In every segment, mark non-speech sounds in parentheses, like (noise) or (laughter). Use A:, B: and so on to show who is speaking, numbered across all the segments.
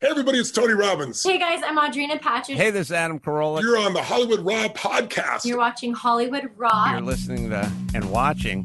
A: Hey, everybody, it's Tony Robbins.
B: Hey guys, I'm Audrina Patridge.
C: Hey, this is Adam Carolla.
A: You're on the Hollywood Raw podcast.
B: You're watching Hollywood Raw.
C: You're listening to and watching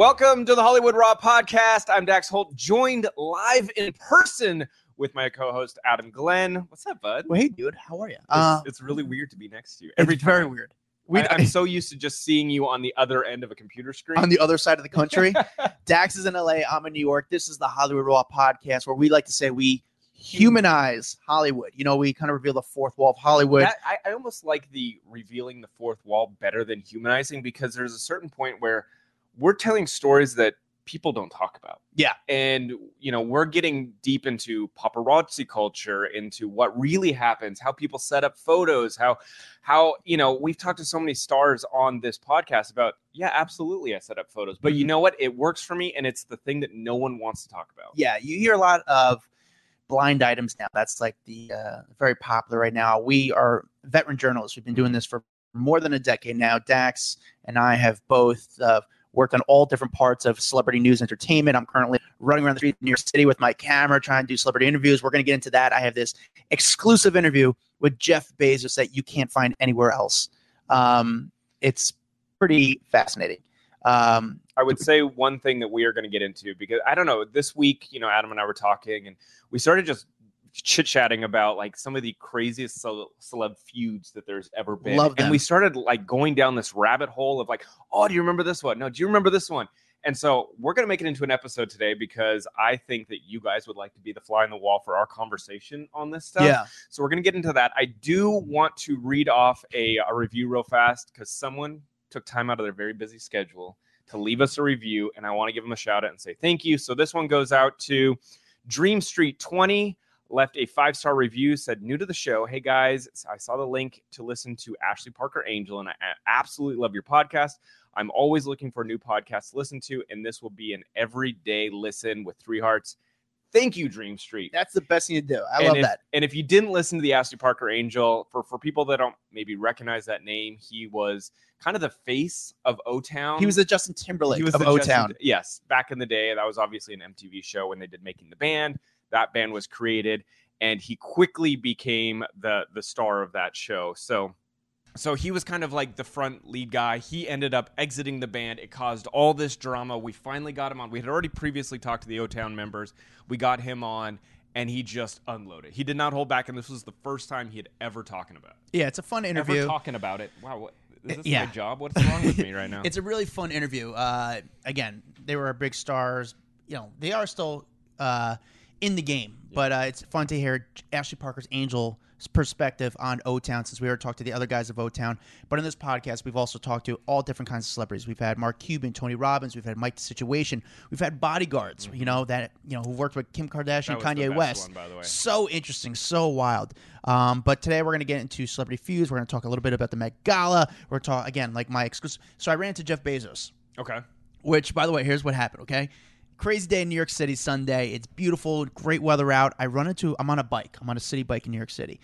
D: Welcome to the Hollywood Raw podcast. I'm Dax Holt, joined live in person with my co-host Adam Glenn. What's up, bud?
E: Well, hey, dude, how are you?
D: It's,
E: Uh,
D: it's really weird to be next to you. Every
E: it's very weird.
D: I, I'm (laughs) so used to just seeing you on the other end of a computer screen.
E: on the other side of the country. (laughs) Dax is in LA. I'm in New York. This is the Hollywood Raw podcast, where we like to say we humanize Hollywood. You know, we kind of reveal the fourth wall of Hollywood.
D: That- I, I almost like the revealing the fourth wall better than humanizing because there's a certain point where we're telling stories that people don't talk about.
E: Yeah.
D: And you know, we're getting deep into paparazzi culture, into what really happens, how people set up photos, how how, you know, we've talked to so many stars on this podcast about, yeah, absolutely I set up photos. But you know what? It works for me and it's the thing that no one wants to talk about.
E: yeah, you hear a lot of blind items now. That's like the uh, very popular right now. We are veteran journalists. We've been doing this for more than a decade now. Dax and I have both uh, worked on all different parts of celebrity news entertainment. I'm currently running around the street in New York City with my camera trying to do celebrity interviews. We're going to get into that. I have this exclusive interview with Jeff Bezos that you can't find anywhere else. Um, it's pretty fascinating. Um,
D: I would say one thing that we are going to get into because I don't know this week, you know, Adam and I were talking and we started just chit chatting about like some of the craziest cele- celeb feuds that there's ever been.
E: Love
D: And we started like going down this rabbit hole of like, oh, do you remember this one? No, do you remember this one? And so we're going to make it into an episode today because I think that you guys would like to be the fly in the wall for our conversation on this stuff.
E: yeah.
D: So we're going to get into that. I do want to read off a, a review real fast because someone took time out of their very busy schedule to leave us a review, and I want to give them a shout out and say thank you. So this one goes out to Dream Street 20. Left a five star review, said new to the show. Hey guys, I saw the link to listen to Ashley Parker Angel, and I absolutely love your podcast. I'm always looking for new podcasts to listen to, and this will be an everyday listen with three hearts. Thank you, Dream Street.
E: That's the best thing to do. I
D: And
E: love
D: if-
E: that.
D: And if you didn't listen to the Ashley Parker Angel, for for people that don't maybe recognize that name, he was kind of the face of O Town.
E: He was the Justin Timberlake
D: He was
E: of O Town.
D: Yes, back in the day, that was obviously an MTV show when they did Making the Band. That band was created, and he quickly became the the star of that show. So. So he was kind of like the front lead guy. He ended up exiting the band. It caused all this drama. We finally got him on. We had already previously talked to the O Town members. We got him on, and he just unloaded. He did not hold back, and this was the first time he had ever talking about it.
E: Yeah, it's a fun interview.
D: Ever talking about it. Wow, what, is this
E: Yeah.
D: my job? What's wrong with me (laughs) right now?
E: It's a really fun interview. Uh, again, they were big stars. You know, they are still uh, in the game, but uh, it's fun to hear Ashley Parker's Angel perspective on O Town since we already talked to the other guys of O Town. But in this podcast, we've also talked to all different kinds of celebrities. We've had Mark Cuban, Tony Robbins, we've had Mike the Situation, we've had bodyguards, you know, that you know who worked with Kim Kardashian,
D: Mm-hmm. That was the
E: Kanye West.
D: one, by the way.
E: So interesting, so wild. Um, but today we're going to get into celebrity feuds. We're going to talk a little bit about the Met Gala. We're talk again like my exclusive. So I ran into Jeff Bezos.
D: okay.
E: Which, by the way, here's what happened. Okay, crazy day in New York City Sunday. It's beautiful, great weather out. I run into. I'm on a bike. I'm on a city bike in New York City,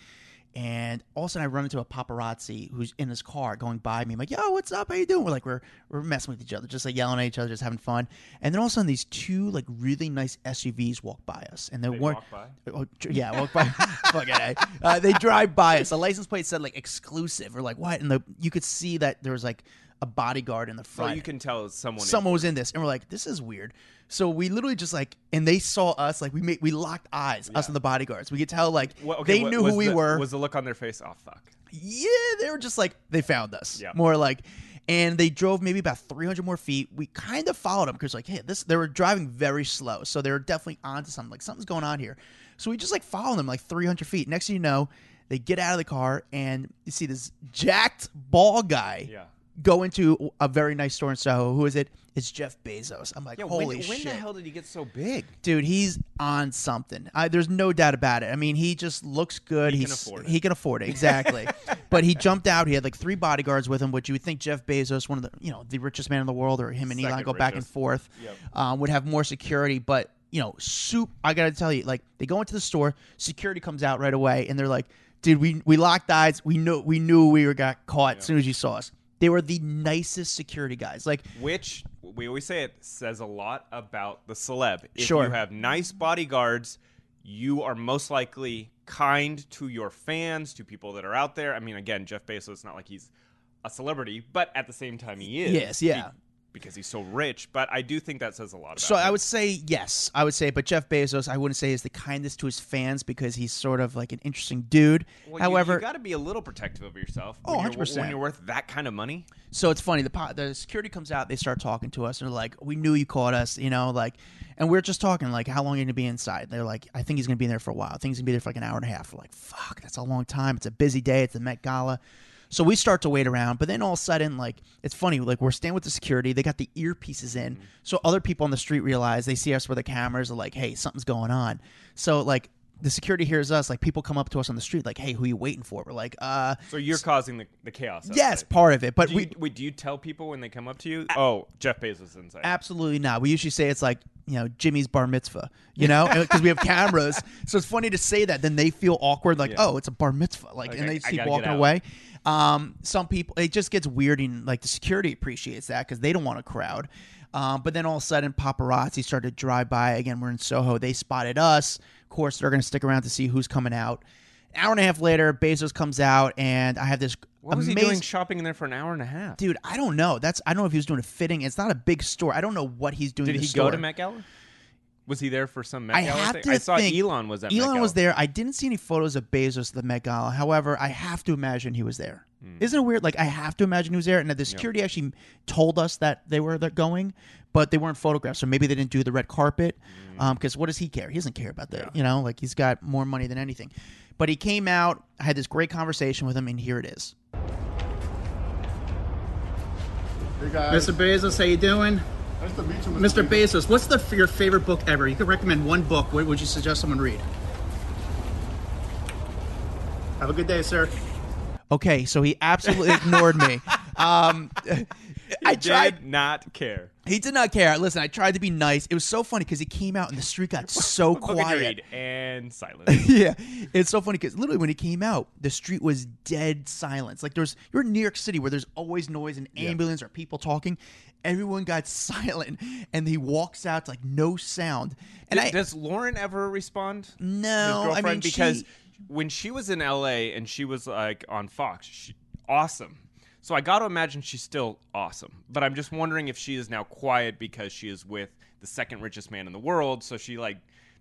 E: and all of a sudden I run into a paparazzi who's in his car going by me. I'm like, "Yo, what's up? How you doing?" We're like, we're we're messing with each other, just like yelling at each other, just having fun. And then all of a sudden, these two like really nice SUVs walk by us, and they're
D: They walk by?
E: Oh, yeah, walk by. (laughs) Fucking A. Uh, they drive by us. The license plate said like exclusive or like what, and the you could see that there was like a bodyguard in the
D: So
E: front.
D: you can tell someone.
E: someone was in this, and we're like, this is weird. So we literally just like, and they saw us, like we made, we locked eyes, us and the bodyguards. We could tell like
D: Well, okay,
E: they
D: what-
E: knew who we
D: the-
E: were.
D: Was the look on their face? Oh fuck.
E: Yeah, they were just like they found us.
D: Yeah.
E: More like, and they drove maybe about 300 more feet. We kind of followed them because like, hey, this they were driving very slow, so they were definitely onto something. Like something's going on here. So we just like follow them like 300 feet. Next thing you know, they get out of the car and you see this jacked ball guy
D: Yeah.
E: Go into a very nice store in Soho. Who is it? It's Jeff Bezos. I'm like,
D: Yeah.
E: holy
D: when, when the hell did he get so big?
E: dude he's on something I, there's no doubt about it i mean he just looks good
D: He can afford it.
E: he can afford it exactly (laughs) but he jumped out he had like three bodyguards with him which you would think jeff bezos one of the you know the richest man in the world or him and elon
D: Second
E: go back and forth
D: Yep.
E: um, would have more security but you know soup i gotta tell you like they go into the store security comes out right away and they're like dude we we locked eyes we knew we knew we were got caught as soon as you saw us they were the nicest security guys like
D: Which we always say it says a lot about the celeb. If
E: Sure.
D: you have nice bodyguards, you are most likely kind to your fans, to people that are out there. I mean, again, Jeff Bezos, it's not like he's a celebrity, but at the same time, he is.
E: Yes, yeah.
D: Because he's so rich. But I do think that says a lot about
E: So
D: him.
E: I would say yes, I would say, but Jeff Bezos, I wouldn't say is the kindest to his fans because he's sort of like an interesting dude.
D: Well,
E: However,
D: you, got to be a little protective of yourself.
E: Oh,
D: when you're-
E: 100%.
D: When you're worth that kind of money.
E: so it's funny. The po- the security comes out, they start talking to us, and they're like, "We knew you caught us," you know, like, and we're just talking like, "How long are you gonna be inside?" They're like, "I think he's gonna be in there for a while. I think he's gonna be there for like an hour and a half." We're like, "Fuck, that's a long time. It's a busy day. It's the Met Gala." So we start to wait around, but then all of a sudden, like it's funny, like we're staying with the security. They got the earpieces in, so other people on the street realize they see us with the cameras. Are like, "Hey, something's going on." So like the security hears us. Like people come up to us on the street, like, "Hey, who you waiting for?" We're like, "Uh,
D: So you're causing the, the chaos.
E: yes,
D: outside.
E: part of it." But
D: Do
E: we
D: you, wait, do you tell people when they come up to you? Oh, Jeff Bezos is inside.
E: Absolutely not. We usually say it's like you know Jimmy's bar mitzvah, you know, because we have (laughs) cameras. So it's funny to say that. Then they feel awkward, like
D: Yeah.
E: oh, it's a bar mitzvah, like,
D: Like,
E: and they
D: I
E: keep walking away. Um, some people it just gets weird, and like the security appreciates that because they don't want a crowd. Um, but then all of a sudden, paparazzi started to drive by. Again, we're in Soho. They spotted us. Of course, they're going to stick around to see who's coming out. An Hour and a half later, Bezos comes out, and I have this
D: what was
E: amazing
D: he doing shopping in there for an hour and a half?
E: dude. I don't know. That's I don't know if he was doing a fitting. It's not a big store. I don't know what he's doing.
D: Did he go to
E: store.
D: Met Gala? Was he there for some Met
E: I
D: Gala
E: have
D: thing?
E: to
D: I saw
E: think
D: Elon was at Met
E: Elon was there. I didn't see any photos of Bezos at the Met Gala. However, I have to imagine he was there.
D: Hmm.
E: Isn't it weird? Like I have to imagine he was there, and the security actually told us that they were there going, but they weren't photographed. So maybe they didn't do the red carpet. Because what does he care? He doesn't care about that. You know, like he's got more money than anything. But he came out. I had this great conversation with him, and here it is.
A: Hey guys.
F: Mr. Bezos, how you doing?
A: Nice to meet you,
F: Mr. Bezos, what's the your favorite book ever? You could recommend one book. What would you suggest someone read? Have a good day, sir.
E: Okay, so he absolutely ignored me. (laughs) Um, (laughs) I tried.
D: not care.
E: He did not care. Listen, I tried to be nice. It was so funny because he came out and the street got (laughs) so quiet.
D: and silent. (laughs)
E: yeah, it's so funny because literally when he came out, the street was dead silence. Like there's you're in New York City where there's always noise and ambulance or people talking. Everyone got silent, and he walks out like no sound. And I
D: does Lauren ever respond?
E: no, I mean
D: because
E: she-
D: when she was in LA and she was like on Fox, she, awesome. So I got to imagine she's still awesome. But I'm just wondering if she is now quiet because she is with the second richest man in the world, so she like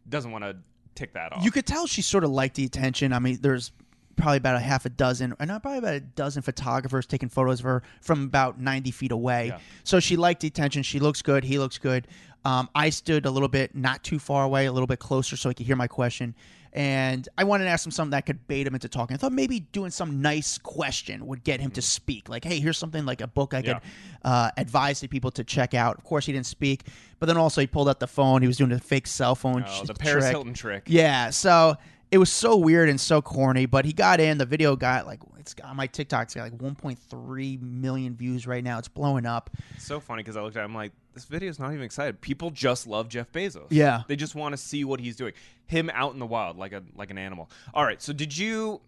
D: doesn't want to tick that off.
E: You could tell she sort of liked the attention. I mean, there's probably about a half a dozen, or not probably about a dozen photographers taking photos of her from about 90 feet away.
D: Yeah.
E: So she liked the attention. She looks good. He looks good. Um, I stood a little bit not too far away, a little bit closer so he could hear my question. And I wanted to ask him something that could bait him into talking. I thought maybe doing some nice question would get him to speak. Like, hey, here's something like a book I could uh, advise the people to check out. Of course, he didn't speak, but then also he pulled out the phone. He was doing a fake cell phone.
D: Oh,
E: ch-
D: the Paris
E: trick.
D: Hilton trick.
E: Yeah, so it was so weird and so corny, but he got in. The video got like it's on my TikTok. It's got like 1.3 million views right now. It's blowing up.
D: It's so funny because I looked at it, I'm like, this video is not even excited. People just love Jeff Bezos.
E: Yeah.
D: They just want to see what he's doing. Him out in the wild like a like an animal. All right. So did you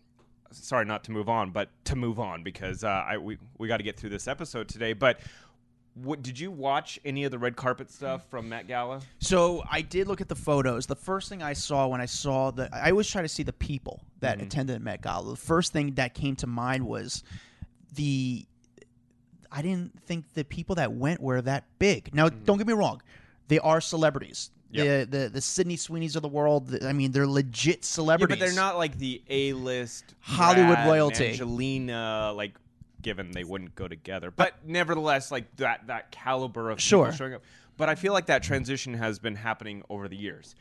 D: sorry not to move on, but to move on because uh, I we, we got to get through this episode today. But what did you watch any of the red carpet stuff from Met Gala?
E: So I did look at the photos. The first thing I saw when I saw the, I always try to see the people that attended the Met Gala. The first thing that came to mind was the. I didn't think the people that went were that big. Now,
D: Mm-hmm.
E: don't get me wrong, they are celebrities.
D: Yep.
E: The, the the Sydney Sweeneys of the world. I mean, they're legit celebrities, Yeah,
D: but they're not like the A-list
E: Hollywood
D: Brad
E: royalty.
D: Angelina, like given they wouldn't go together, but nevertheless, like that that caliber of
E: Sure.
D: showing up. But I feel like that transition has been happening over the years.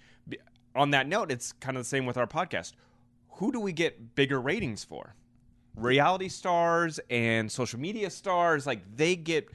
D: On that note, it's kind of the same with our podcast. Who do we get bigger ratings for? Reality stars and social media stars, like they get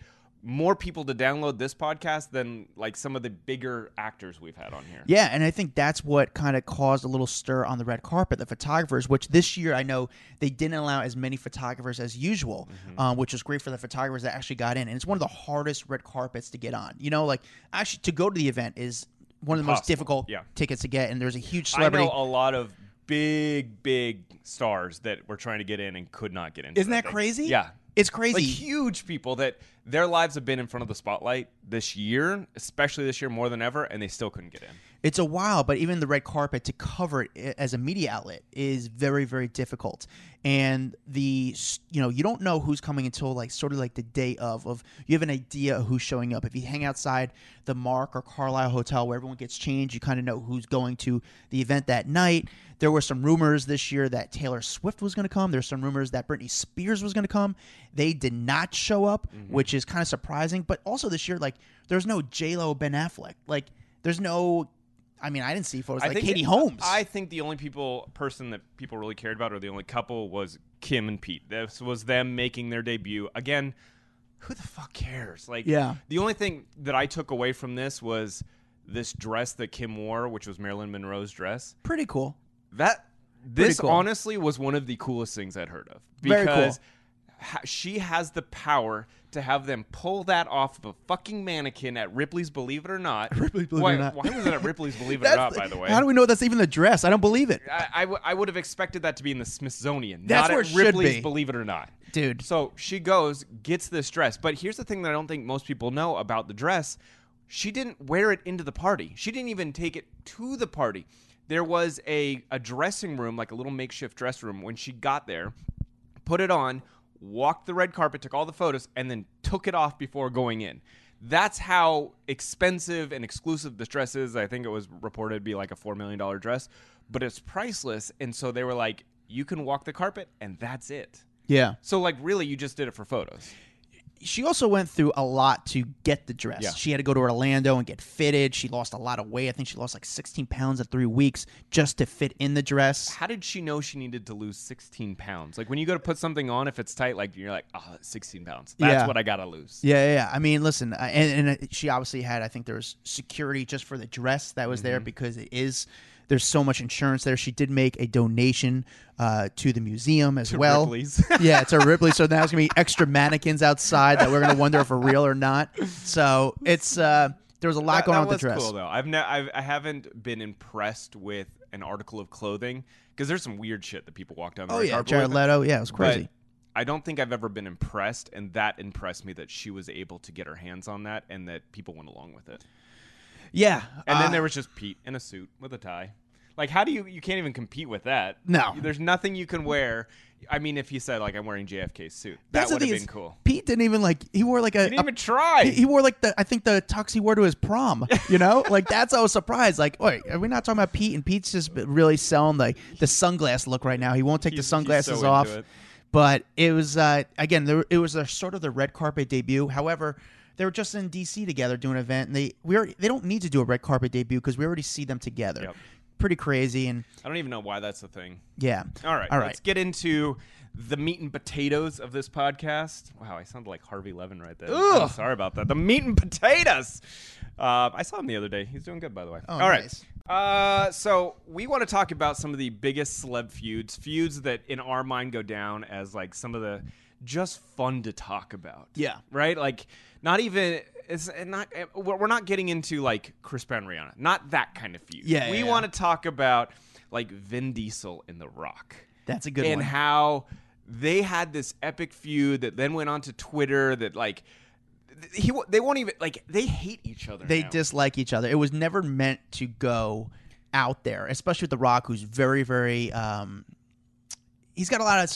D: more people to download this podcast than like some of the bigger actors we've had on here.
E: Yeah, and I think that's what kind of caused a little stir on the red carpet. The photographers, which this year I know they didn't allow as many photographers as usual,
D: Mm-hmm.
E: um, which was great for the photographers that actually got in. And it's one of the hardest red carpets to get on. You know, like actually to go to the event is one of the most difficult
D: yeah.
E: tickets to get. And there's a huge celebrity.
D: I know a lot of big, big stars that were trying to get in and could not get in.
E: Isn't that crazy?
D: Yeah.
E: It's crazy.
D: Like huge people that their lives have been in front of the spotlight this year, especially this year more than ever, and they still couldn't get in.
E: It's a while, but even the red carpet to cover it eh, as a media outlet is very, very difficult. And the you know you don't know who's coming until like sort of like the day of of you have an idea of who's showing up. If you hang outside the Mark or Carlyle Hotel where everyone gets changed, you kind of know who's going to the event that night. There were some rumors this year that Taylor Swift was going to come. There's some rumors that Britney Spears was going to come. They did not show up, mm-hmm. which is kind of surprising. But also this year, like there's no J Lo Ben Affleck. Like there's no I mean, I didn't see photos like Katie Holmes.
D: I think the only people person that people really cared about, or the only couple, was Kim and Pete. This was them making their debut again. Who the fuck cares? Like,
E: Yeah.
D: The only thing that I took away from this was this dress that Kim wore, which was Marilyn Monroe's dress.
E: Pretty cool.
D: That this
E: cool.
D: honestly was one of the coolest things I'd heard of
E: cool.
D: because ha- she has the power to have them pull that off of a fucking mannequin at Ripley's Believe It or Not. (laughs)
E: Ripley's Believe It
D: why,
E: or Not.
D: Why was it at Ripley's (laughs) Believe It or Not? By the way,
E: How do we know that's even the dress? I don't believe it.
D: I, I, w- I would have expected that to be in the Smithsonian,
E: That's
D: not
E: where
D: at
E: it should
D: Ripley's
E: be.
D: Believe It or Not.
E: Dude.
D: So she goes, gets this dress. But here's the thing that I don't think most people know about the dress. She didn't wear it into the party. She didn't even take it to the party. There was a, a dressing room, like a little makeshift dress room, when she got there, put it on, walked the red carpet, took all the photos, and then took it off before going in. That's how expensive and exclusive this dress is. I think it was reported to be like a $4 million dress, but it's priceless. And so they were like, you can walk the carpet, and that's it.
E: Yeah.
D: So, like, really, you just did it for photos.
E: She also went through a lot to get the dress.
D: Yeah.
E: She had to go to Orlando and get fitted. She lost a lot of weight. I think she lost like 16 pounds in three weeks just to fit in the dress.
D: How did she know she needed to lose 16 pounds? Like, when you go to put something on, if it's tight, like, you're like, oh, that's 16 pounds. That's
E: Yeah.
D: what I got to lose.
E: Yeah, yeah, yeah. I mean, listen, and, and uh, she obviously had. I think there was security just for the dress that was there
D: Mm-hmm.
E: because it is. There's so much insurance there. She did make a donation uh, to the museum as well.
D: Ripley's. (laughs)
E: yeah, it's a (laughs) Ripley. So now there's gonna be extra mannequins outside that we're gonna wonder if are real or not. So it's uh, there was a lot
D: that,
E: going
D: that
E: on with the dress.
D: cool though. I've, ne- I've I haven't been impressed with an article of clothing because there's some weird shit that people walk down. The
E: Oh yeah, Jared. Leto. Yeah, it was
D: But
E: crazy.
D: I don't think I've ever been impressed, and that impressed me that she was able to get her hands on that, and that people went along with it.
E: Yeah,
D: And
E: uh,
D: then there was just Pete in a suit with a tie. Like, how do you? You can't even compete with that.
E: No.
D: there's nothing you can wear. I mean, if he said like I'm wearing JFK's suit, that would have been cool.
E: Pete didn't even like. He wore like a.
D: He didn't
E: a-
D: even try.
E: He, he wore like the I think the tux he wore to his prom. You know, (laughs) like that's I was surprised. Like, wait, are we not talking about Pete? And Pete's just really selling the the sunglass look right now. He won't take
D: He's-
E: the sunglasses
D: so
E: off.
D: it.
E: But it was uh, again, there, it was a sort of the red carpet debut. However, they were just in DC together doing an event, and they we already, they don't need to do a red carpet debut because we already see them together.
D: Yep.
E: Pretty crazy, and
D: I don't even know why that's a thing.
E: yeah.
D: All right,
E: all right.
D: Let's get into the meat and potatoes of this podcast. Wow, I sound like Harvey Levin right there. I'm sorry about that. The meat and potatoes. Uh, I saw him the other day. He's doing good, by the way.
E: Oh,
D: All right.
E: nice.
D: Uh, so we want to talk about some of the biggest celeb feuds, feuds that in our mind go down as like some of the just fun to talk about.
E: Yeah.
D: Right. Like not even. It's not. We're we're not getting into like Chris Brown, Rihanna. Not that kind of feud.
E: Yeah,
D: We
E: yeah,
D: want to talk about like Vin Diesel and The Rock
E: That's a good
D: and
E: one.
D: And how they had this epic feud that then went on to Twitter that like he they won't even like they hate each other.
E: they
D: now.
E: dislike each other. It was never meant to go out there, especially with The Rock, who's very, very. Um, he's got a lot of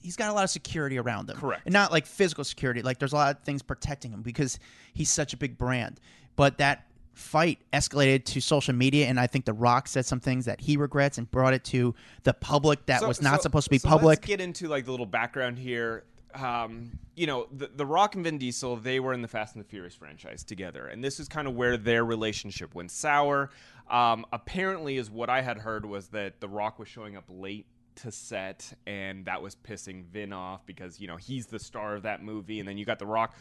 E: he's got a lot of security around him.
D: Correct.
E: And not like physical security. Like there's a lot of things protecting him because he's such a big brand. But that fight escalated to social media and I think The Rock said some things that he regrets and brought it to the public that
D: So-
E: was not
D: so-
E: supposed to be
D: so
E: public.
D: Let's get into like the little background here. Um, you know, the, the Rock and Vin Diesel, they were in the Fast and the Furious franchise together, and this is kind of where their relationship went sour. Um, apparently, is what I had heard was that the Rock was showing up late to set, and that was pissing Vin off because you know he's the star of that movie, and then you got the Rock.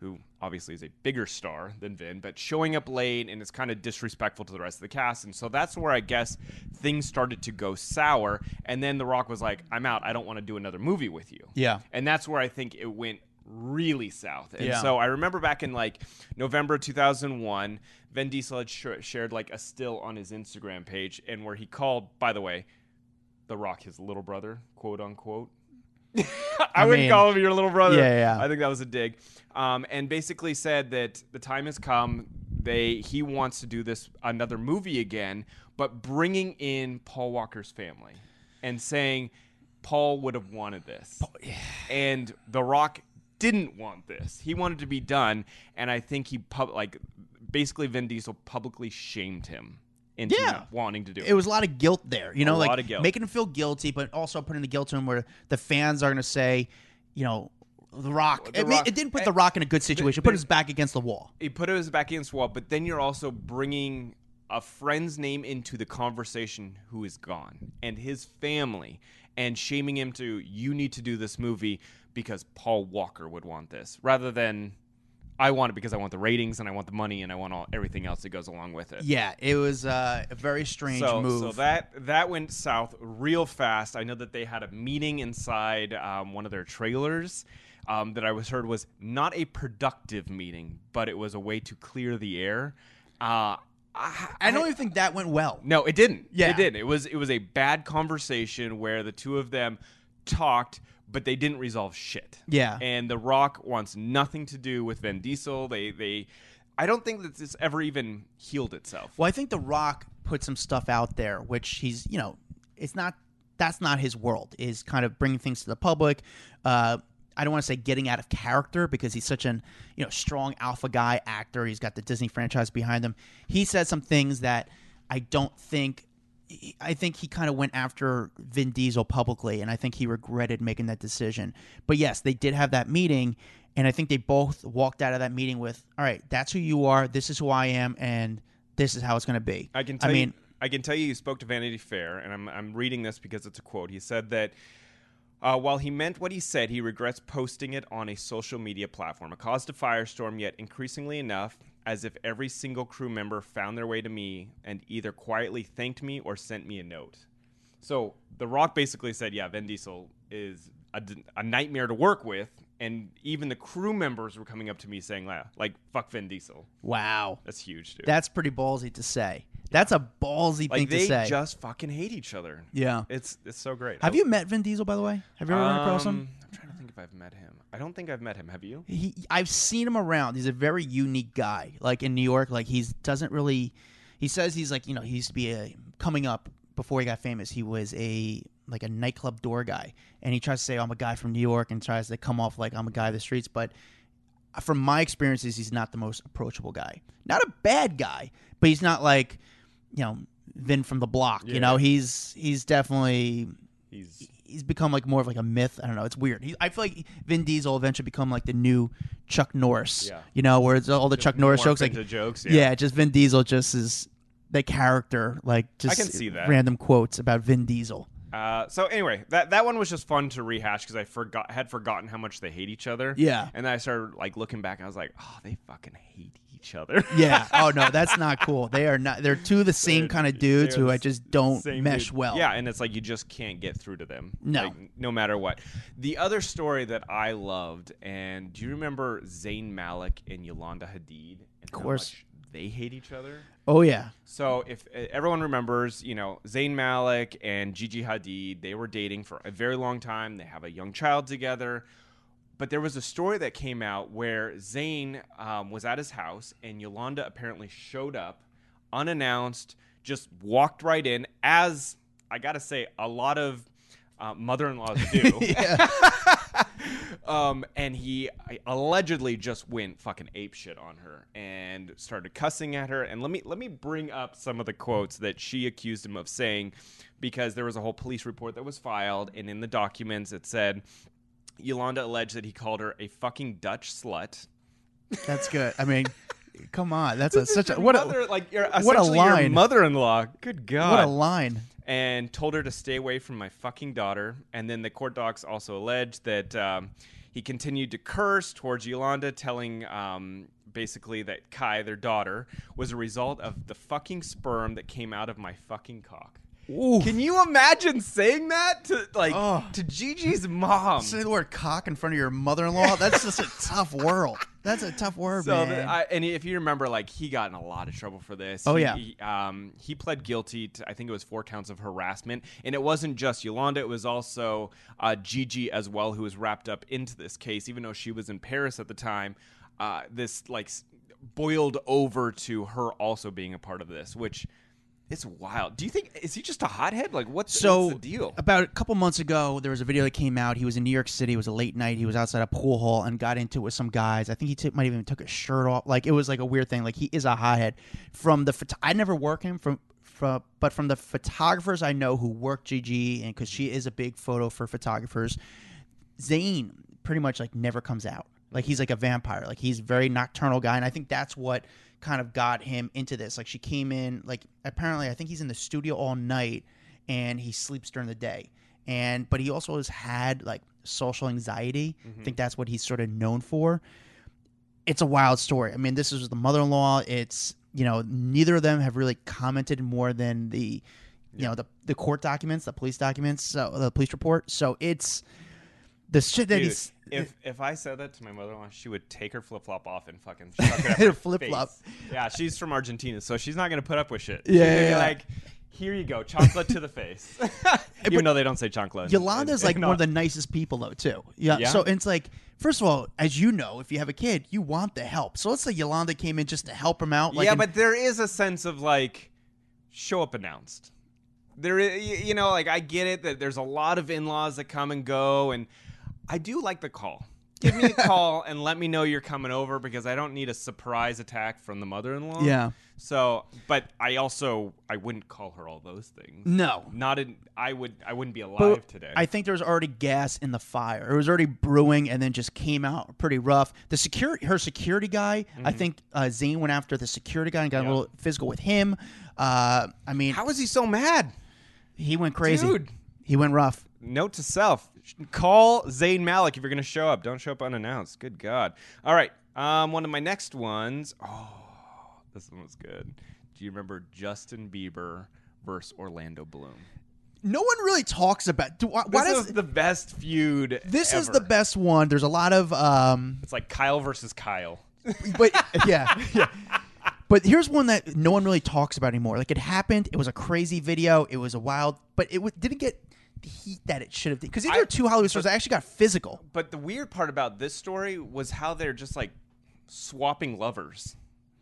D: Who obviously is a bigger star than Vin, but showing up late and it's kind of disrespectful to the rest of the cast. And so that's where I guess things started to go sour. And then The Rock was like, I'm out. I don't want to do another movie with you.
E: Yeah.
D: And that's where I think it went really south. And
E: Yeah.
D: so I remember back in like November 2001, Vin Diesel had sh- shared like a still on his Instagram page and where he called, by the way, The Rock his little brother, quote unquote. (laughs) I,
E: I
D: wouldn't call him your little brother.
E: Yeah, yeah.
D: I think that was a dig. Um, and basically said that the time has come. They he wants to do this another movie again, but bringing in Paul Walker's family and saying Paul would have wanted this, and The Rock didn't want this. He wanted to be done, and I think he pub- like basically Vin Diesel publicly shamed him into
E: Yeah.
D: wanting to do it.
E: it was a lot of guilt there, you know,
D: A
E: like
D: lot of guilt.
E: making him feel guilty, but also putting the guilt to him where the fans are going to say, you know, The Rock.
D: The
E: I mean,
D: Rock-
E: it didn't put
D: eh,
E: The Rock in a good situation. It put his back against the wall.
D: he put his back against the wall, but then you're also bringing a friend's name into the conversation who is gone and his family and shaming him to you need to do this movie because Paul Walker would want this rather than I want it because I want the ratings and I want the money and I want all everything else that goes along with it.
E: Yeah, it was uh, a very strange
D: so,
E: move.
D: So that that went south real fast. I know that they had a meeting inside um, one of their trailers um, that I was heard was not a productive meeting, but it was a way to clear the air. Uh, I,
E: I don't even think that went well.
D: no, it didn't.
E: Yeah.
D: it didn't. It was it was a bad conversation where the two of them talked, but they didn't resolve shit.
E: Yeah.
D: And The Rock wants nothing to do with Vin Diesel. They they. I don't think that this ever even healed itself.
E: Well, I think The Rock put some stuff out there, which he's, you know, it's not, that's not his world, is kind of bringing things to the public. Uh, I don't want to say getting out of character because he's such an, you know, strong alpha guy actor. He's got the Disney franchise behind him. He said some things that I don't think, I think he kind of went after Vin Diesel publicly, and I think he regretted making that decision. But yes, they did have that meeting, and I think they both walked out of that meeting with, all right, that's who you are, this is who I am, and this is how it's going to be.
D: I can tell
E: I mean,
D: you, I can tell you, you spoke to Vanity Fair, and I'm I'm reading this because it's a quote. He said that. Uh, while he meant what he said, he regrets posting it on a social media platform. It caused a firestorm, yet increasingly enough, as if every single crew member found their way to me and either quietly thanked me or sent me a note. So The Rock basically said, "Yeah, Vin Diesel is a nightmare to work with," and even the crew members were coming up to me saying, "Like, like fuck Vin Diesel."
E: wow,
D: That's huge, dude.
E: that's pretty ballsy to say. That's a ballsy
D: like
E: thing
D: they
E: to say.
D: just fucking hate each other.
E: yeah.
D: It's it's so great.
E: Have you met Vin Diesel, by the way? Have you ever run across him?
D: Um, I'm trying to think if I've met him. I don't think I've met him. Have you?
E: he I've seen him around. He's a very unique guy. Like in New York, like he's doesn't really he says he's like, you know, he used to be a coming up before he got famous, he was a like a nightclub door guy. And he tries to say, I'm a guy from New York and tries to come off like I'm a guy of the streets, but from my experiences, he's not the most approachable guy. Not a bad guy, but he's not like, you know, Vin from the block.
D: Yeah.
E: You know, he's he's definitely
D: He's
E: he's become like more of like a myth. I don't know. It's weird. He, I feel like Vin Diesel eventually become like the new Chuck Norris.
D: Yeah.
E: You know, where it's all the Chuck Norris jokes. Like,
D: jokes.
E: yeah. yeah, just Vin Diesel just is the character. Like, just I
D: can see that.
E: random quotes about Vin Diesel.
D: Uh, so anyway, that that one was just fun to rehash because I forgot had forgotten how much they hate each other.
E: Yeah.
D: And then I started like looking back. I was like, oh, they fucking hate each other. (laughs)
E: Yeah. oh no, that's not cool. They are not. They're two of the same
D: They're-
E: kind of dudes who I just don't mesh
D: dude.
E: well.
D: Yeah, and it's like you just can't get through to them.
E: No.
D: Like, no matter what. The other story that I loved, and do you remember Zayn Malik and Yolanda Hadid? Of
E: course.
D: they hate each other.
E: Oh yeah.
D: So if uh, everyone remembers, you know, Zayn Malik and Gigi Hadid, they were dating for a very long time. They have a young child together. But there was a story that came out where Zayn um, was at his house and Yolanda apparently showed up unannounced, just walked right in as I got to say a lot of uh, mother-in-laws do. (laughs) (laughs) Um, and he allegedly just went fucking ape shit on her and started cussing at her. And let me let me bring up some of the quotes that she accused him of saying, because there was a whole police report that was filed, and in the documents it said Yolanda alleged that he called her a fucking Dutch slut.
E: That's good. I mean, (laughs) come on. That's a, such a what
D: mother,
E: a
D: like you're
E: what a line.
D: mother-in-law. Good God!
E: what a line.
D: and told her to stay away from my fucking daughter. And then the court docs also alleged that um, he continued to curse towards Yolanda, telling um, basically that Kai, their daughter, was a result of the fucking sperm that came out of my fucking cock. Can you imagine saying that to like
E: Oh.
D: to Gigi's mom?
E: Say the word cock in front of your mother-in-law. That's just a (laughs) tough world. That's a tough word,
D: So,
E: man.
D: the, I, and if you remember, like he got in a lot of trouble for this.
E: Oh,
D: He-
E: yeah.
D: he, um, he pled guilty to I think it was four counts of harassment, and it wasn't just Yolanda; it was also uh, Gigi as well, who was wrapped up into this case, even though she was in Paris at the time. Uh, this like boiled over to her also being a part of this, which it's wild. Do you think is he just a hothead? Like what's,
E: so
D: what's the deal?
E: about a couple months ago, there was a video that came out. He was in New York City. It was a late night. He was outside a pool hall and got into it with some guys. I think he took, might have even took his shirt off. Like it was like a weird thing. Like he is a hothead. From the phot- I never work him from. From, but from the photographers I know who work Gigi, and because she is a big photo for photographers, Zayn pretty much like never comes out. Like he's like a vampire. Like he's a very nocturnal guy, and I think that's what kind of got him into this. Like she came in, like apparently I think he's in the studio all night, and he sleeps during the day. And but he also has had like social anxiety. I think mm-hmm. that's what he's sort of known for. It's a wild story. I mean, this is the mother-in-law. It's you know neither of them have really commented more than the you know the the court documents, the police documents, so the police report. So it's the shit that
D: Dude,
E: he's
D: if if I said that to my mother-in-law, she would take her flip flop off and fucking (laughs) chuck it at my
E: Flip-flop.
D: Yeah, she's from Argentina, so she's not gonna put up with shit.
E: Yeah,
D: She's
E: yeah, yeah.
D: like, here you go, chocolate to the face. (laughs) Even though they don't say chocolate.
E: Yolanda's (laughs) like one of the nicest people though too. Yeah.
D: Yeah?
E: So it's like, first of all, as you know, if you have a kid, you want the help. So let's say Yolanda came in just to help him out. Like
D: yeah, but there is a sense of like show up announced. There, you know, like I get it that there's a lot of in-laws that come and go, and I do like the call. Give me a (laughs) call and let me know you're coming over because I don't need a surprise attack from the mother-in-law.
E: Yeah.
D: So, but I also I wouldn't call her all those things.
E: no.
D: Not in. I would. I wouldn't be alive
E: But
D: today.
E: I think there was already gas in the fire. It was already brewing, and then just came out pretty rough. The security, her security guy, I think uh, Zayn went after the security guy and got
D: Mm-hmm.
E: A little physical with him. Uh, I mean,
D: How is he so mad?
E: he went crazy.
D: Dude.
E: He went rough.
D: Note to self: call Zayn Malik if you're going to show up. Don't show up unannounced. Good God! All right, um, one of my next ones. Oh, this one was good. Do you remember Justin Bieber versus Orlando Bloom?
E: No one really talks about. Do, why,
D: This
E: does
D: is the best feud.
E: this is the best one? There's a lot of um,
D: It's like Kyle versus Kyle.
E: but (laughs) yeah, yeah. But here's one that no one really talks about anymore. Like it happened. It was a crazy video. It was a wild, but it w- didn't get heat that it should have. Because these
D: I-
E: are two Hollywood stars that actually got physical.
D: But the weird part about this story was how they're just like swapping lovers.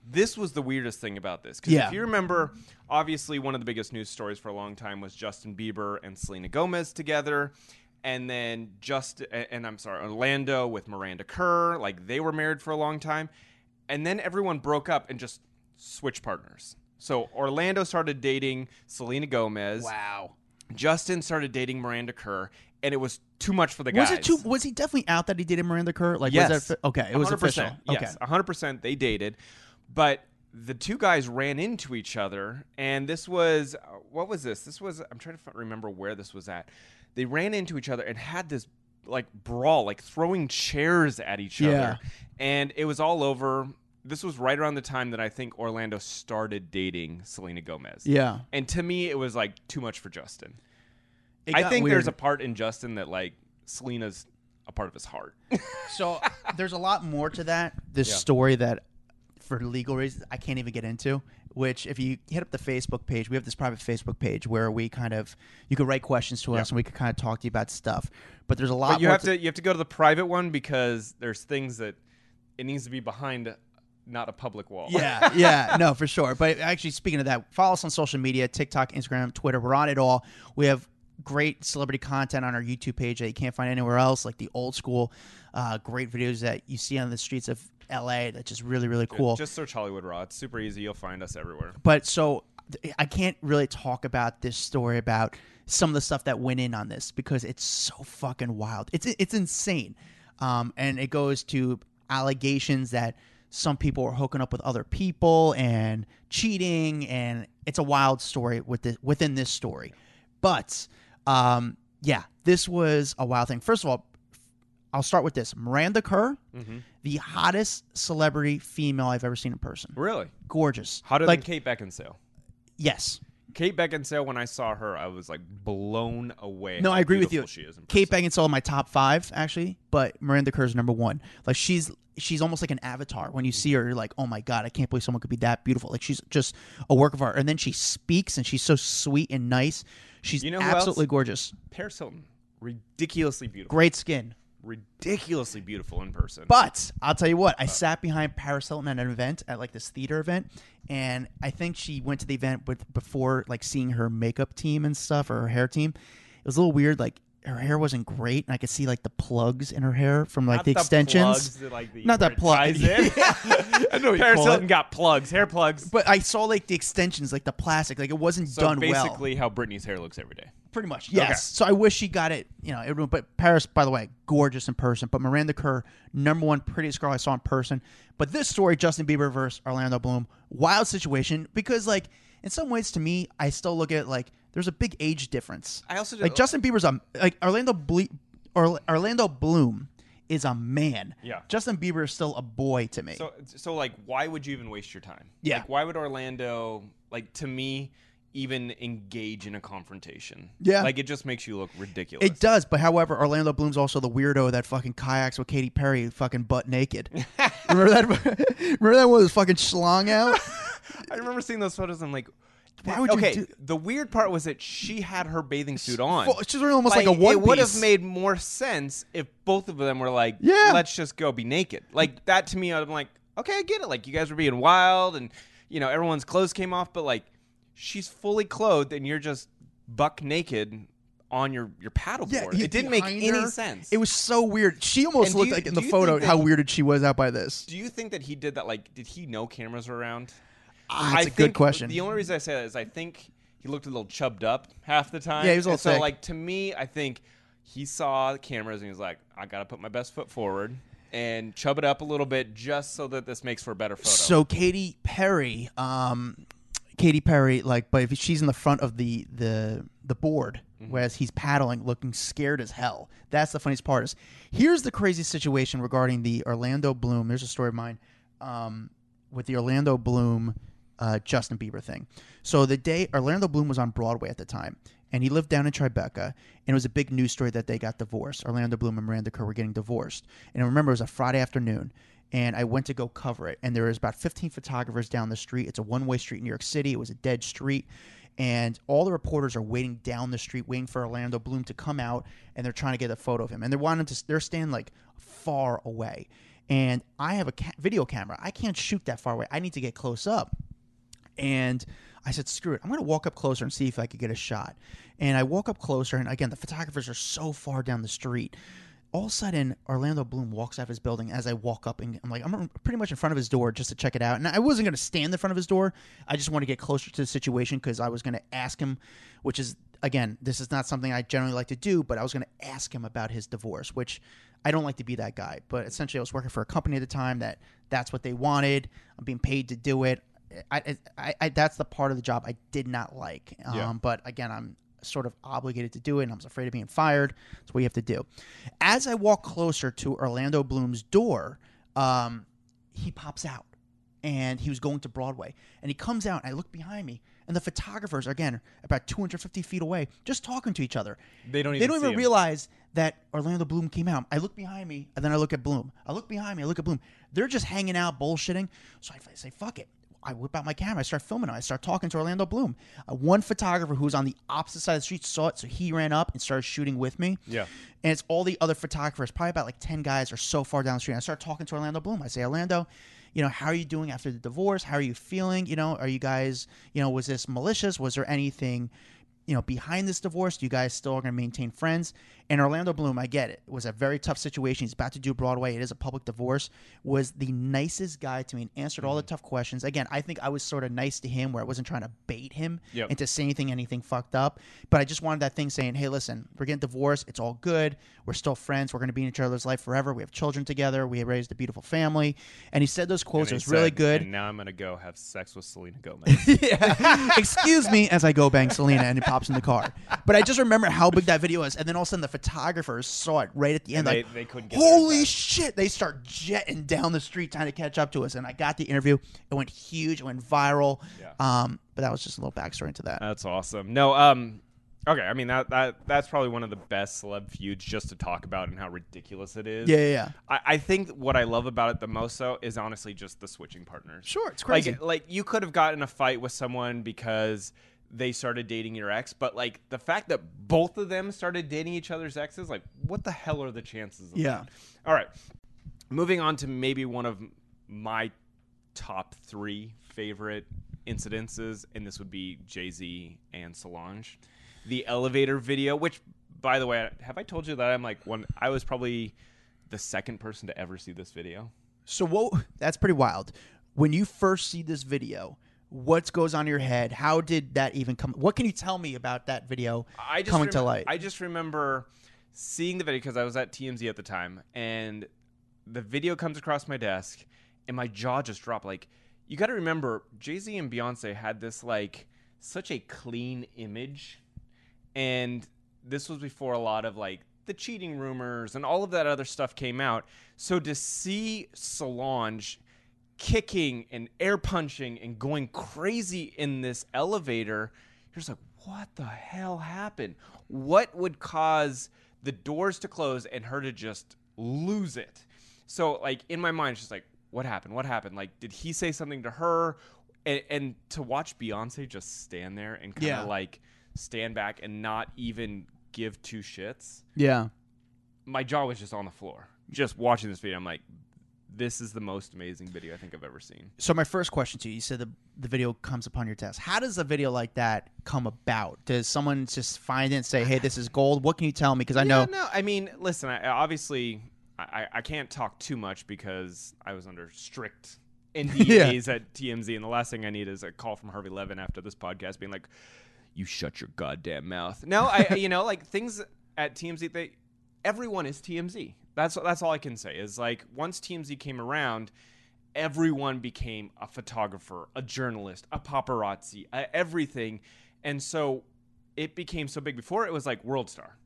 D: This was the weirdest thing about this. Because
E: Yeah.
D: if you remember, obviously one of the biggest news stories for a long time was Justin Bieber and Selena Gomez together. And then just and I'm sorry, Orlando with Miranda Kerr, like they were married for a long time. And then everyone broke up and just switched partners. So Orlando started dating Selena Gomez.
E: Wow.
D: Justin started dating Miranda Kerr, and it was too much for the guys.
E: Was it too? Was he definitely out that he dated Miranda Kerr? Like,
D: Yes.
E: was that okay? It was
D: 100%,
E: official. Okay.
D: Yes, 100%. They dated. But the two guys ran into each other. And this was, what was this? This was, I'm trying to remember where this was at. They ran into each other and had this like brawl, like throwing chairs at each
E: Yeah.
D: other. And it was all over. This was right around the time that I think Orlando started dating Selena Gomez.
E: Yeah.
D: And to me, it was like too much for Justin.
E: It
D: I think
E: weird.
D: there's a part in Justin that like Selena's a part of his heart. (laughs)
E: So there's a lot more to that. This
D: Yeah.
E: story that, for legal reasons, I can't even get into. Which, if you hit up the Facebook page, we have this private Facebook page where we kind of you could write questions to us and we could kind of talk to you about stuff. But there's a lot.
D: But you
E: more
D: have to you have to go to the private one because there's things that it needs to be behind not a public wall.
E: Yeah, (laughs) yeah, no, for sure. But actually, speaking of that, follow us on social media: TikTok, Instagram, Twitter. We're on it all. We have great celebrity content on our YouTube page that you can't find anywhere else, like the old school, uh, great videos that you see on the streets of LA. That's just really really cool.
D: Just search Hollywood Raw. It's super easy. You'll find us everywhere.
E: But so I can't really talk about this story about some of the stuff that went in on this because it's so fucking wild. It's it's insane, um, and it goes to allegations that some people are hooking up with other people and cheating, and it's a wild story with the, within this story. But um, yeah, this was a wild thing. First of all, I'll start with this: Miranda Kerr,
D: Mm-hmm.
E: the hottest celebrity female I've ever seen in person.
D: Really?
E: Gorgeous.
D: Hotter
E: like
D: than Kate Beckinsale.
E: yes.
D: Kate Beckinsale, when I saw her, I was like blown away.
E: No, I agree with you.
D: She is
E: Kate. Beckinsale in my top five actually, but Miranda Kerr's number one. Like she's she's almost like an avatar. When you see her, you're like, oh my god, I can't believe someone could be that beautiful. Like she's just a work of art. And then she speaks, and she's so sweet and nice. She's
D: You know
E: absolutely gorgeous.
D: Paris Hilton, ridiculously beautiful.
E: Great skin.
D: Ridiculously beautiful in person.
E: But I'll tell you what, I sat behind Paris Hilton at an event at like this theater event, and I think she went to the event with before like seeing her makeup team and stuff or her hair team. It was a little weird, like her hair wasn't great, and I could see like the plugs in her hair from like
D: Not
E: the extensions.
D: plugs that, like, the-
E: Not that
D: it
E: plug.
D: in.
E: I know
D: Paris
E: call it.
D: Hilton got plugs, hair plugs.
E: But I saw like the extensions, like the plastic, like it wasn't
D: So
E: done well.
D: basically, how Britney's hair looks every day.
E: Pretty much, yes. So I wish she got it, you know, everyone. But Paris, by the way, gorgeous in person. But Miranda Kerr, number one prettiest girl I saw in person. But this story, Justin Bieber versus Orlando Bloom, wild situation because, like, in some ways, to me, I still look at like there's a big age difference.
D: I also do.
E: like Justin Bieber's a like Orlando Ble- or Orlando Bloom is a man.
D: Yeah.
E: Justin Bieber is still a boy to me.
D: So, so like, why would you even waste your time?
E: Yeah.
D: Like, why would Orlando, like, to me, even engage in a confrontation?
E: Yeah.
D: Like, it just makes you look ridiculous.
E: It does, but however, Orlando Bloom's also the weirdo that fucking kayaks with Katy Perry fucking butt naked. (laughs) remember that? (laughs) remember that one with his fucking schlong out? (laughs)
D: I remember seeing those photos. and I'm like,
E: Why would you
D: okay.
E: do-
D: The weird part was that she had her bathing suit on.
E: Full- she's wearing almost like a one
D: It would have
E: piece.
D: made more sense if both of them were like,
E: Yeah.
D: let's just go be naked. Like that to me, I'm like, okay, I get it. Like you guys were being wild, and you know everyone's clothes came off, but like she's fully clothed, and you're just buck naked on your your paddleboard.
E: he-
D: it didn't make
E: behind
D: any
E: her,
D: sense.
E: It was so weird. She almost
D: And do
E: looked
D: you-
E: like in
D: do
E: the
D: you
E: photo
D: that
E: how weirded she was out by this.
D: Do you think that he did that? Like, did he know cameras were around?
E: Ah, that's
D: I
E: a good question.
D: The only reason I say that is I think he looked a little chubbed up half the time.
E: Yeah, he was a
D: And
E: little
D: So,
E: thick.
D: like to me, I think he saw the cameras and he was like, "I got to put my best foot forward and chub it up a little bit, just so that this makes for a better photo."
E: So Katy Perry, um, Katy Perry, like, but if she's in the front of the the the board,
D: Mm-hmm.
E: whereas he's paddling, looking scared as hell. That's the funniest part. Is here's the crazy situation regarding the Orlando Bloom. There's a story of mine um, with the Orlando Bloom uh, Justin Bieber thing. So the day Orlando Bloom was on Broadway at the time, and he lived down in Tribeca, and it was a big news story that they got divorced. Orlando Bloom and Miranda Kerr were getting divorced, and I remember it was a Friday afternoon, and I went to go cover it, and there was about 15 photographers down the street. It's a one-way street in New York City. It was a dead street. And all the reporters are waiting down the street, waiting for Orlando Bloom to come out, and they're trying to get a photo of him. And they're wanting to, they're standing like far away. And I have a ca- video camera. I can't shoot that far away. I need to get close up. And I said, screw it. I'm going to walk up closer and see if I could get a shot. And I walk up closer, and again, the photographers are so far down the street. All of a sudden, Orlando Bloom walks out of his building as I walk up, and I'm like, I'm pretty much in front of his door just to check it out. And I wasn't going to stand in front of his door. I just want to get closer to the situation because I was going to ask him, which is, again, this is not something I generally like to do, but I was going to ask him about his divorce, which I don't like to be that guy. But essentially, I was working for a company at the time that that's what they wanted. I'm being paid to do it. I, I, I that's the part of the job I did not like. Um,
D: Yeah.
E: But again, I'm sort of obligated to do it, and I was afraid of being fired. That's what you have to do. As I walk closer to Orlando Bloom's door, um, he pops out, and he was going to Broadway, and he comes out, and I look behind me, and the photographers are again about 250 feet away, just talking to each other.
D: They don't
E: They
D: even
E: don't
D: see
E: even
D: him.
E: realize that Orlando Bloom came out. I look behind me, and then I look at Bloom. I look behind me, I look at Bloom. They're just hanging out, bullshitting. So I say, "Fuck it." I whip out my camera. I start filming him. I start talking to Orlando Bloom. Uh, one photographer who's on the opposite side of the street saw it, so he ran up and started shooting with me.
D: Yeah.
E: And it's all the other photographers, probably about like 10 guys are so far down the street. I start talking to Orlando Bloom. I say, Orlando, you know, how are you doing after the divorce? How are you feeling? You know, are you guys, you know, was this malicious? Was there anything you know, behind this divorce? Do you guys still are going to maintain friends? And Orlando Bloom, I get it. It was a very tough situation. He's about to do Broadway. It is a public divorce. Was the nicest guy to me and answered all the mm-hmm. tough questions. Again, I think I was sort of nice to him where I wasn't trying to bait him
D: Yep.
E: into saying anything, anything fucked up. But I just wanted that thing saying, hey, listen, we're getting divorced. It's all good. We're still friends. We're going to be in each other's life forever. We have children together. We raised a beautiful family. And he said those quotes. It was really good.
D: And now I'm gonna go have sex with Selena Gomez. (laughs) (laughs)
E: Excuse me as I go bang Selena and it pops in the car. But I just remember how big that video was. And then all of a sudden the photographers saw it right at the end.
D: And
E: like,
D: they- they couldn't get
E: holy shit. They start jetting down the street trying to catch up to us. And I got the interview. It went huge. It went viral.
D: Yeah.
E: Um, but that was just a little backstory into that.
D: That's awesome. No, um, okay. I mean that that that's probably one of the best celeb feuds just to talk about and how ridiculous it is.
E: yeah, yeah, yeah.
D: I, I think what I love about it the most though is honestly just the switching partners.
E: Sure, it's crazy.
D: Like like you could have gotten a fight with someone because they started dating your ex, but like the fact that both of them started dating each other's exes, like what the hell are the chances of
E: Yeah.
D: that? All right. Moving on to maybe one of my top three favorite incidences, and this would be Jay Z and Solange. The elevator video, which by the way, have I told you that I'm like one I was probably the second person to ever see this video.
E: So what? That's pretty wild. When you first see this video, what goes on in your head? How did that even come? What can you tell me about that video
D: I just
E: coming to light?
D: I just remember seeing the video because I was at TMZ at the time, and the video comes across my desk, and my jaw just dropped. Like you got to remember, Jay Z and Beyonce had this like such a clean image, and this was before a lot of like the cheating rumors and all of that other stuff came out. So to see Solange kicking and air punching and going crazy in this elevator, you're just like, what the hell happened? What would cause the doors to close and her to just lose it? So, like, in my mind, she's like, what happened? What happened? Like, did he say something to her? And, and to watch Beyonce just stand there and kind of
E: Yeah.
D: like stand back and not even give two shits
E: yeah.
D: my jaw was just on the floor just watching this video i'm like this is the most amazing video i think i've ever seen
E: So my first question to you: You said the the video comes upon your desk. How does a video like that come about? Does someone just find it and say, "Hey, this is gold"? What can you tell me? Because I know.
D: No i mean listen I, obviously I, I can't talk too much because i was under strict (laughs) NDAs at TMZ, and the last thing I need is a call from Harvey Levin after this podcast being like, "You shut your goddamn mouth." No, I- you know, like things at TMZ, they everyone is TMZ. That's that's all I can say. Is like once TMZ came around, everyone became a photographer, a journalist, a paparazzi, uh, everything, and so it became so big. Before it was like World Star.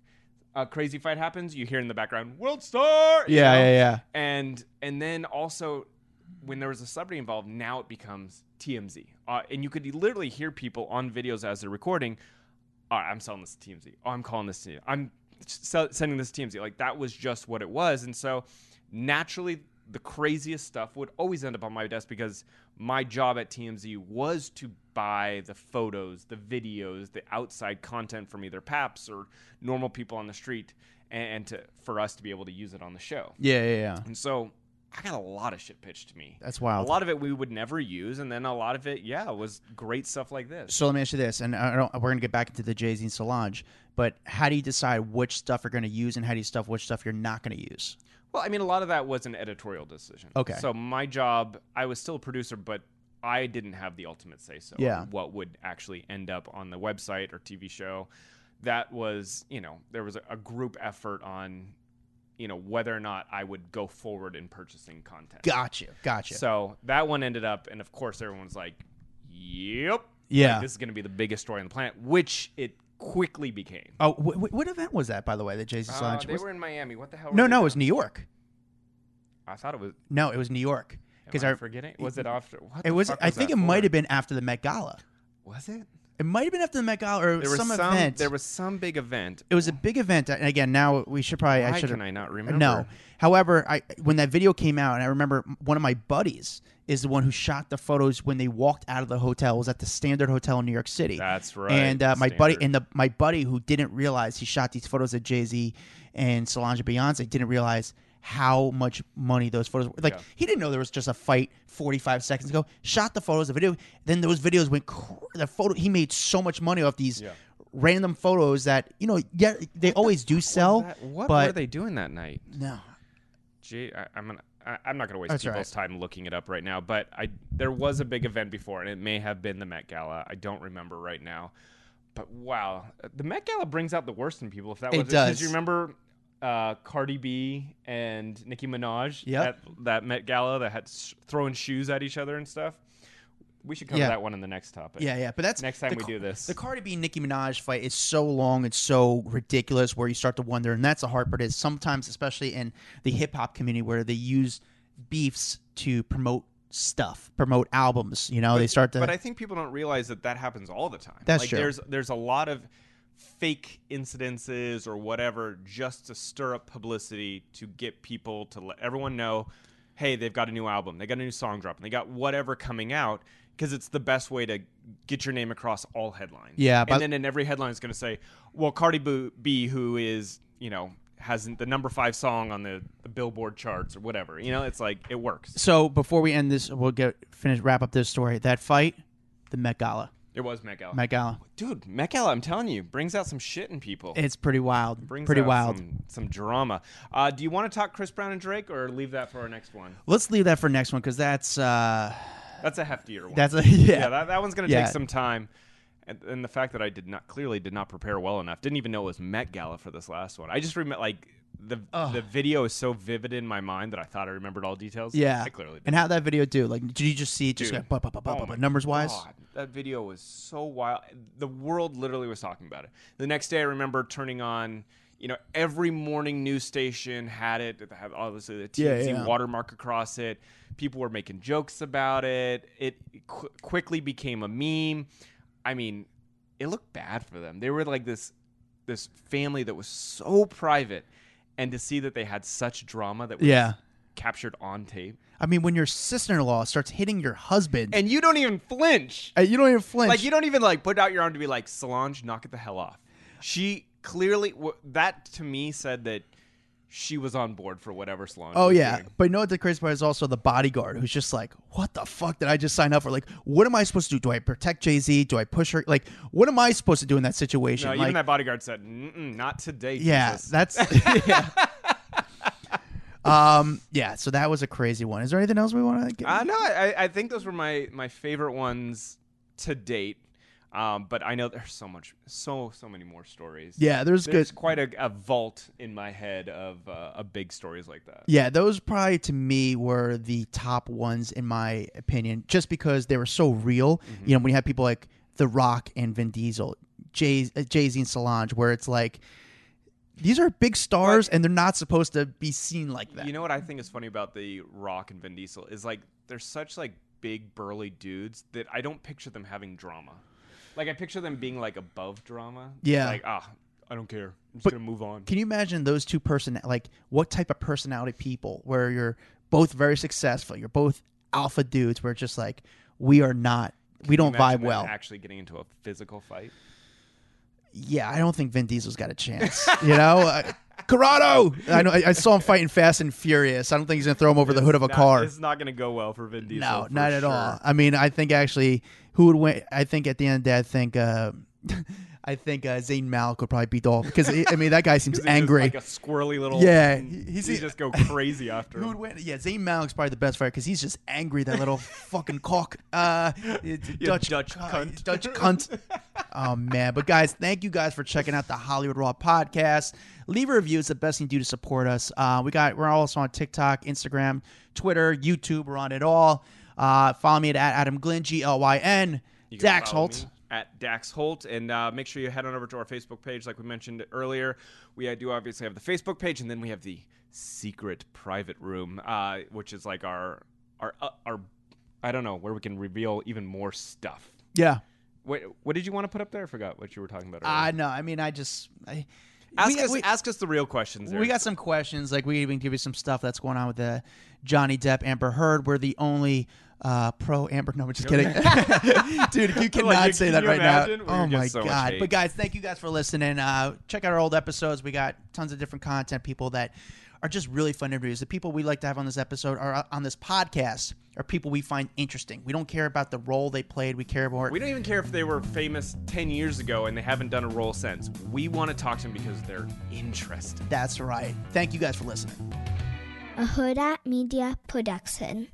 D: A crazy fight happens, you hear in the background World Star.
E: Yeah,
D: know?
E: yeah, yeah.
D: and and then also when there was a celebrity involved now it becomes tmz uh, and you could literally hear people on videos as they're recording all right i'm selling this to tmz oh i'm calling this to you i'm sending this to tmz like that was just what it was. And so naturally the craziest stuff would always end up on my desk because my job at tmz was to buy the photos the videos the outside content from either paps or normal people on the street and, and to for us to be able to use it on the show.
E: Yeah, yeah, yeah.
D: and so I got a lot of shit pitched to me.
E: That's wild.
D: A lot of it we would never use, and then a lot of it, yeah, was great stuff like this.
E: So let me ask you this, and I don't, we're gonna get back into the Jay Z and Solange, but how do you decide which stuff you're gonna use and how do you stuff which stuff you're not gonna use?
D: Well, I mean, a lot of that was an editorial decision.
E: Okay.
D: So my job, I was still a producer, but I didn't have the ultimate say so.
E: Yeah.
D: on What would actually end up on the website or TV show? That was, you know, there was a group effort on, you know, whether or not I would go forward in purchasing content.
E: Gotcha, gotcha.
D: So that one ended up, and of course, everyone's like, "Yep,
E: Yeah.
D: like, this is going to be the biggest story on the planet," which it quickly became.
E: oh, wh- wh- what event was that, by the way? The Jay Z
D: Uh, they
E: Was-
D: were in Miami. What the hell?
E: no, no, it was New York.
D: I thought it was.
E: No, it was New York. Because
D: I forgetting. Was it after? What
E: it was. I think it might have been after the Met Gala.
D: Was it?
E: It might have been after the Met Gala or
D: There was
E: some, event.
D: There was some big event.
E: it was a big event, and again, now we should probably. I should
D: can I not remember?
E: No. However, I when that video came out, and I remember one of my buddies is the one who shot the photos when they walked out of the hotel. It was at the Standard Hotel in New York City.
D: That's right,
E: And uh, my buddy and the my buddy who didn't realize he shot these photos of Jay Z and Solange Beyonce didn't realize how much money those photos were. Like
D: Yeah.
E: he didn't know there was just a fight 45 seconds ago. Shot the photos, the video. Then those videos went. Cr- the photo. He made so much money off these
D: Yeah.
E: random photos that you know. Yeah, they always do sell.
D: What, what
E: but
D: were they doing that night?
E: no.
D: Gee, I, I'm gonna. I, I'm not gonna waste
E: That's
D: people's time looking it up right now. But I there was a big event before, and it may have been the Met Gala. I don't remember right now. But wow, the Met Gala brings out the worst in people. If that
E: It
D: was
E: does.
D: you remember uh, Cardi B and Nicki Minaj
E: Yep.
D: at that Met Gala that had s- throwing shoes at each other and stuff? We should cover
E: Yeah.
D: that one in the next topic.
E: Yeah, yeah, but that's
D: Next time
E: the
D: we do this.
E: The Cardi B Nicki Minaj fight is so long and so ridiculous, where you start to wonder, and that's the hard part. Is sometimes, especially in the hip hop community, where they use beefs to promote stuff, promote albums. You know, they start to.
D: But I think people don't realize that that happens all the time.
E: That's
D: like
E: true.
D: There's there's a lot of fake incidences or whatever just to stir up publicity to get people to let everyone know, hey, they've got a new album, they got a new song dropping, they got whatever coming out because it's the best way to get your name across all headlines.
E: Yeah,
D: and then in every headline is going to say, well, Cardi B- B, who is you know has the number five song on the, the Billboard charts or whatever. You know, it's like it works.
E: so before we end this, we'll get finish wrap up this story. That fight, the Met Gala,
D: It was Met Gala.
E: Met Gala,
D: Dude, Met Gala, I'm telling you, brings out some shit in people.
E: it's pretty wild,
D: brings
E: pretty
D: out
E: wild.
D: Some, some drama. Uh, do you want to talk Chris Brown and Drake, or leave that for our next one?
E: Let's leave that for next one because that's uh,
D: That's a heftier one.
E: that's a (laughs) yeah.
D: yeah. That, that one's gonna
E: Yeah.
D: take some time. And, and the fact that I did not clearly did not prepare well enough, didn't even know it was Met Gala for this last one. I just remember like the
E: Ugh.
D: the video is so vivid in my mind that I thought I remembered all details.
E: yeah.
D: I clearly did.
E: And how that video do? Like, did you just see it just
D: Dude.
E: go, bu- bu- bu- bu-
D: Oh
E: bu-
D: my
E: bu- numbers wise?
D: God, that video was so wild. The world literally was talking about it. The next day, I remember turning on. You know, every morning news station had it. It had obviously the
E: Yeah,
D: TMZ
E: yeah.
D: watermark across it. People were making jokes about it. It qu- quickly became a meme. I mean, it looked bad for them. They were like this this family that was so private, and to see that they had such drama that was
E: Yeah.
D: captured on tape,
E: I mean, when your sister-in-law starts hitting your husband,
D: and you don't even flinch.
E: uh, you don't even flinch.
D: Like you don't even like put out your arm to be like Solange, knock it the hell off. She clearly w- that to me said that she was on board for whatever Solange.
E: Oh
D: was
E: yeah,
D: doing.
E: but you know what the crazy part is also the bodyguard who's just like, what the fuck did I just sign up for? Like, what am I supposed to do? Do I protect Jay Z? Do I push her? Like, what am I supposed to do in that situation?
D: No,
E: like,
D: even that bodyguard said, "Not today."
E: yeah,
D: Jesus."
E: that's yeah. (laughs) (laughs) um, yeah. So that was a crazy one. Is there anything else we want to get?
D: Uh, no, I, I think those were my my favorite ones to date. Um, but I know there's so much, so so many more stories.
E: yeah, there's,
D: there's
E: good.
D: quite a, a vault in my head of uh, of big stories like that.
E: Yeah, those probably to me were the top ones in my opinion, just because they were so real.
D: Mm-hmm.
E: You know, when you have people like The Rock and Vin Diesel, Jay uh, Jay Z and Solange, where it's like these are big stars and they're not supposed to be seen like that.
D: You know what I think is funny about the Rock and Vin Diesel is like they're such like big burly dudes that I don't picture them having drama. Like I picture them being like above drama.
E: Yeah.
D: Like ah, I don't care. I'm just
E: But
D: gonna move on.
E: Can you imagine those two person like what type of personality people where you're both very successful, you're both alpha dudes, where it's just like we are not, we don't vibe well.
D: Actually getting into a physical fight.
E: Yeah, I don't think Vin Diesel's got a chance. You know, (laughs) uh, Corrado. I know. I, I saw him fighting Fast and Furious. I don't think he's gonna throw him over the hood of a
D: Not-
E: car.
D: It's not gonna go well for Vin Diesel.
E: No, not at
D: sure.
E: all. I mean, I think actually, who would win? I think at the end of the day, I think, uh, (laughs) I think uh, Zayn Malik would probably beat Dolph because I mean that guy (laughs) seems angry.
D: like a squirrely little.
E: Yeah,
D: he,
E: he's-
D: he just go (laughs) crazy after.
E: Who would win? Yeah, Zayn Malik's probably the best fighter because he's just angry. That little fucking cock, uh, Dutch
D: Dutch
E: cu-
D: cunt.
E: Dutch cunt. oh man! But guys, thank you guys for checking out the Hollywood Raw podcast. Leave a review; it's the best thing to do to support us. Uh, we got we're also on TikTok, Instagram, Twitter, YouTube. We're on it all. Uh, follow me at Adam Glynn, G L Y N. Dax Holt.
D: me At Dax Holt. And uh, make sure you head on over to our Facebook page, like we mentioned earlier. We uh, do obviously have the Facebook page, and then we have the secret private room, uh, which is like our, our, uh, our, I don't know, where we can reveal even more stuff.
E: Yeah.
D: What, what did you want to put up there? I forgot what you were talking about.
E: I know. I mean, I just. I,
D: ask,
E: we-
D: us,
E: we-
D: ask us the real questions. There.
E: We got some questions. Like we even give you some stuff that's going on with the Johnny Depp Amber Heard. We're the only uh, pro Amber. No, I'm just kidding, (laughs) (laughs) dude. You (laughs) cannot
D: Like,
E: say
D: can
E: that right
D: imagine?
E: now. Oh my
D: so
E: god! But guys, thank you guys for listening. Uh, check out our old episodes. We got tons of different content. People that are just really fun interviews. The people we like to have on this episode are uh, on this podcast are people we find interesting. We don't care about the role they played. We care more.
D: We don't even care if they were famous 10 years ago and they haven't done a role since. We want to talk to them because they're interesting.
E: That's right. Thank you guys for listening.
G: A Huda Media Production.